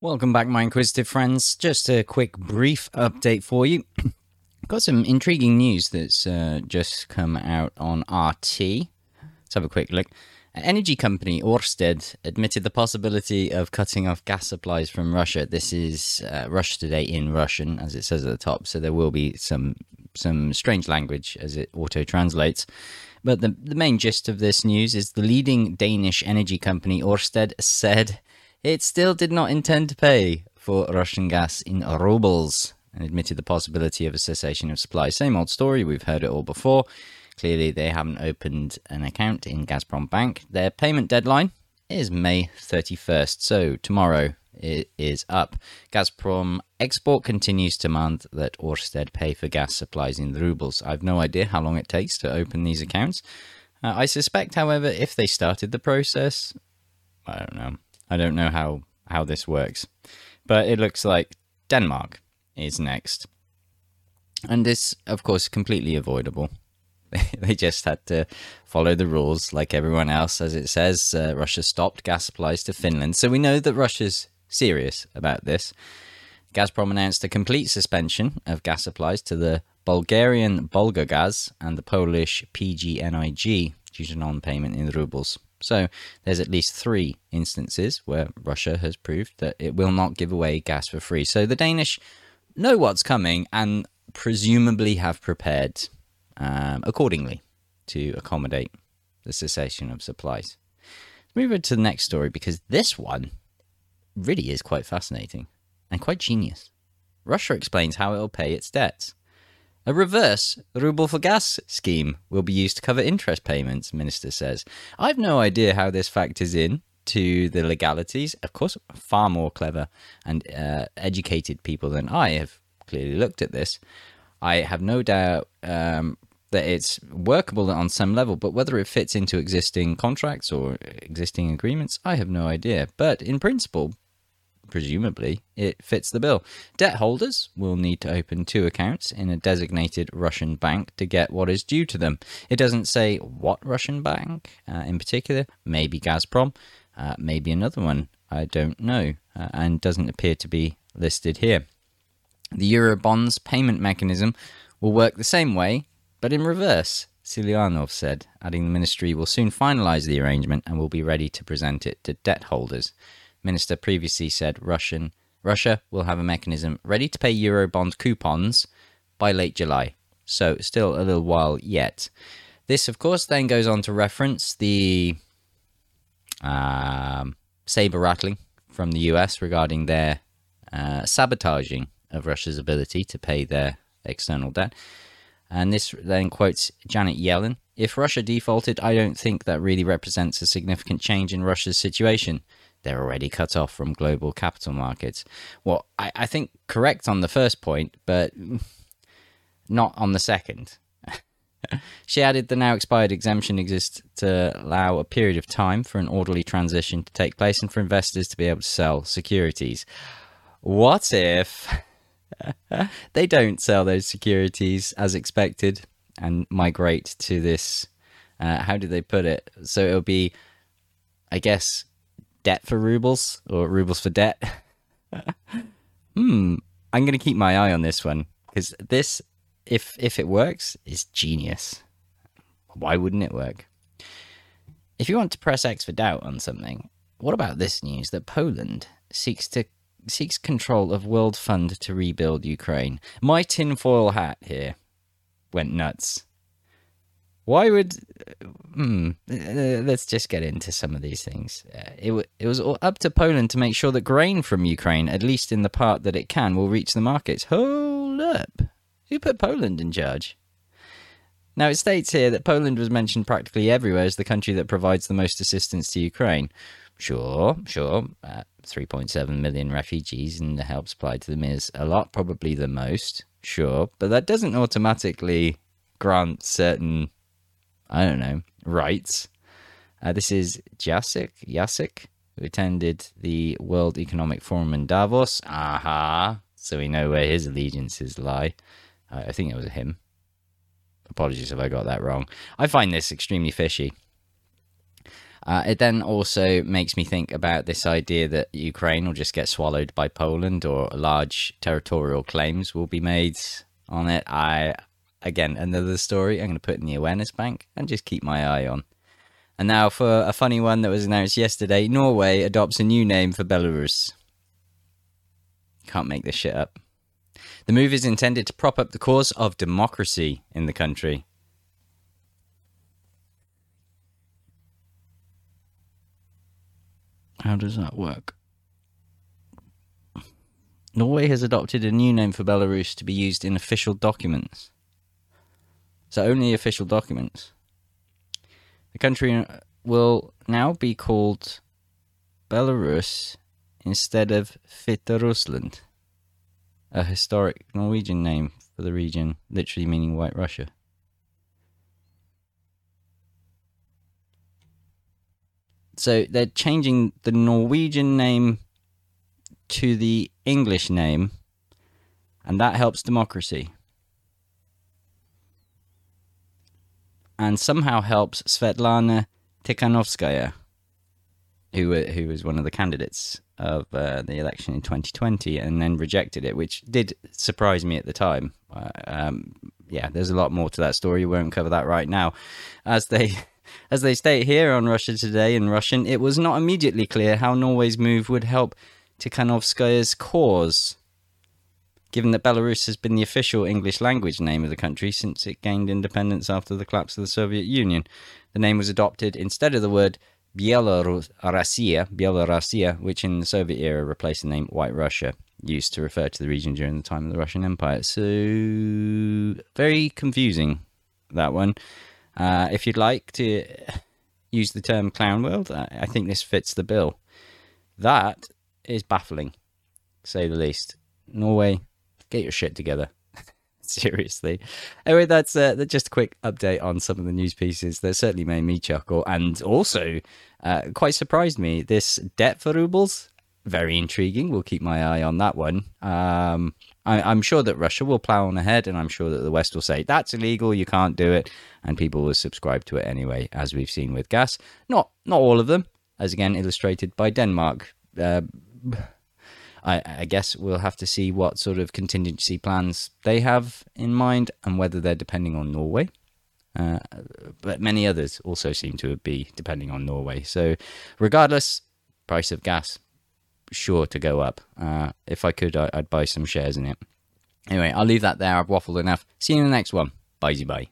Welcome back, my inquisitive friends. Just a quick, brief update for you. Got some intriguing news that's uh, just come out on RT. Let's have a quick look. Energy company Orsted admitted the possibility of cutting off gas supplies from Russia. This is uh, Russia Today in Russian, as it says at the top, so there will be some some strange language as it auto translates. But the, the main gist of this news is the leading Danish energy company Orsted said it still did not intend to pay for Russian gas in rubles and admitted the possibility of a cessation of supply. Same old story, we've heard it all before. Clearly, they haven't opened an account in Gazprom Bank. Their payment deadline is May 31st, so tomorrow it is up. Gazprom Export continues to demand that Orsted pay for gas supplies in rubles. I've no idea how long it takes to open these accounts. Uh, I suspect, however, if they started the process, I don't know. I don't know how, how this works. But it looks like Denmark is next. And this, of course, completely avoidable. they just had to follow the rules like everyone else. As it says, uh, Russia stopped gas supplies to Finland. So we know that Russia's serious about this. Gazprom announced a complete suspension of gas supplies to the Bulgarian Bulgargaz and the Polish PGNiG due to non payment in rubles. So there's at least three instances where Russia has proved that it will not give away gas for free. So the Danish know what's coming and presumably have prepared um, accordingly to accommodate the cessation of supplies. Move on to the next story because this one really is quite fascinating and quite genius. Russia explains how it will pay its debts. A reverse ruble for gas scheme will be used to cover interest payments, Minister says. I've no idea how this factors in to the legalities. Of course, far more clever and uh, educated people than I have clearly looked at this. I have no doubt um, that it's workable on some level, but whether it fits into existing contracts or existing agreements, I have no idea. But in principle, presumably, it fits the bill. Debt holders will need to open two accounts in a designated Russian bank to get what is due to them. It doesn't say what Russian bank uh, in particular, maybe Gazprom, uh, maybe another one, I don't know, uh, and doesn't appear to be listed here. The Eurobonds payment mechanism will work the same way, but in reverse. Siluanov said, adding the ministry will soon finalise the arrangement and will be ready to present it to debt holders minister previously said Russian Russia will have a mechanism ready to pay Eurobond coupons by late July. So still a little while yet. This, of course, then goes on to reference the um, saber rattling from the US regarding their uh, sabotaging of Russia's ability to pay their external debt. And this then quotes Janet Yellen If Russia defaulted, I don't think that really represents a significant change in Russia's situation they're already cut off from global capital markets. Well, I, I think correct on the first point, but not on the second. she added the now expired exemption exists to allow a period of time for an orderly transition to take place and for investors to be able to sell securities. What if they don't sell those securities as expected and migrate to this? Uh, how do they put it? So it'll be, I guess, debt for rubles or rubles for debt. hmm, I'm going to keep my eye on this one because this, if if it works, is genius. Why wouldn't it work? If you want to press X for doubt on something, what about this news that Poland seeks to seeks control of World Fund to rebuild Ukraine? My tinfoil hat here went nuts. Why would? Hmm, uh, let's just get into some of these things. Uh, it it was up to Poland to make sure that grain from Ukraine, at least in the part that it can, will reach the markets. Hold up, who put Poland in charge? Now it states here that Poland was mentioned practically everywhere as the country that provides the most assistance to Ukraine. Sure, sure, uh, 3.7 million refugees and the help supplied to them is a lot, probably the most. Sure, but that doesn't automatically grant certain I don't know, rights. Uh, this is Jacek, Jacek, who attended the World Economic Forum in Davos. Aha. So we know where his allegiances lie. Uh, I think it was him. Apologies if I got that wrong. I find this extremely fishy. Uh, it then also makes me think about this idea that Ukraine will just get swallowed by Poland or large territorial claims will be made on it. I, again, another story I'm going to put in the awareness bank and just keep my eye on. And now for a funny one that was announced yesterday Norway adopts a new name for Belarus. Can't make this shit up. The move is intended to prop up the cause of democracy in the country. How does that work? Norway has adopted a new name for Belarus to be used in official documents. So only official documents. The country will now be called Belarus instead of Hviterussland, a historic Norwegian name for the region, literally meaning White Russia. So they're changing the Norwegian name to the English name, and that helps democracy. And somehow helps Svetlana Tikhanovskaya, who who was one of the candidates of uh, the election in 2020, and then rejected it, which did surprise me at the time. Uh, um, yeah, there's a lot more to that story. We won't cover that right now, as they as they state here on Russia Today in Russian, it was not immediately clear how Norway's move would help Tikhanovskaya's cause. Given that Belarus has been the official English language name of the country since it gained independence after the collapse of the Soviet Union, the name was adopted instead of the word Byelorussiya, Byelorussiya, which in the Soviet era replaced the name White Russia, used to refer to the region during the time of the Russian Empire. So, very confusing, that one. Uh, if you'd like to use the term clown world, I think this fits the bill. That is baffling, say the least. Norway, get your shit together. Seriously. Anyway, that's, uh, just a quick update on some of the news pieces that certainly made me chuckle and also uh, quite surprised me. This debt for rubles, very intriguing. We'll keep my eye on that one. Um, I, am sure that Russia will plow on ahead, and I'm sure that the West will say that's illegal, you can't do it, and people will subscribe to it anyway, as we've seen with gas. Not not all of them, as again illustrated by Denmark. Uh, I, I guess we'll have to see what sort of contingency plans they have in mind, and whether they're depending on Norway. Uh, but many others also seem to be depending on Norway. So, regardless, price of gas sure to go up. Uh, if I could, I'd buy some shares in it. Anyway, I'll leave that there. I've waffled enough. See you in the next one. Bye bye.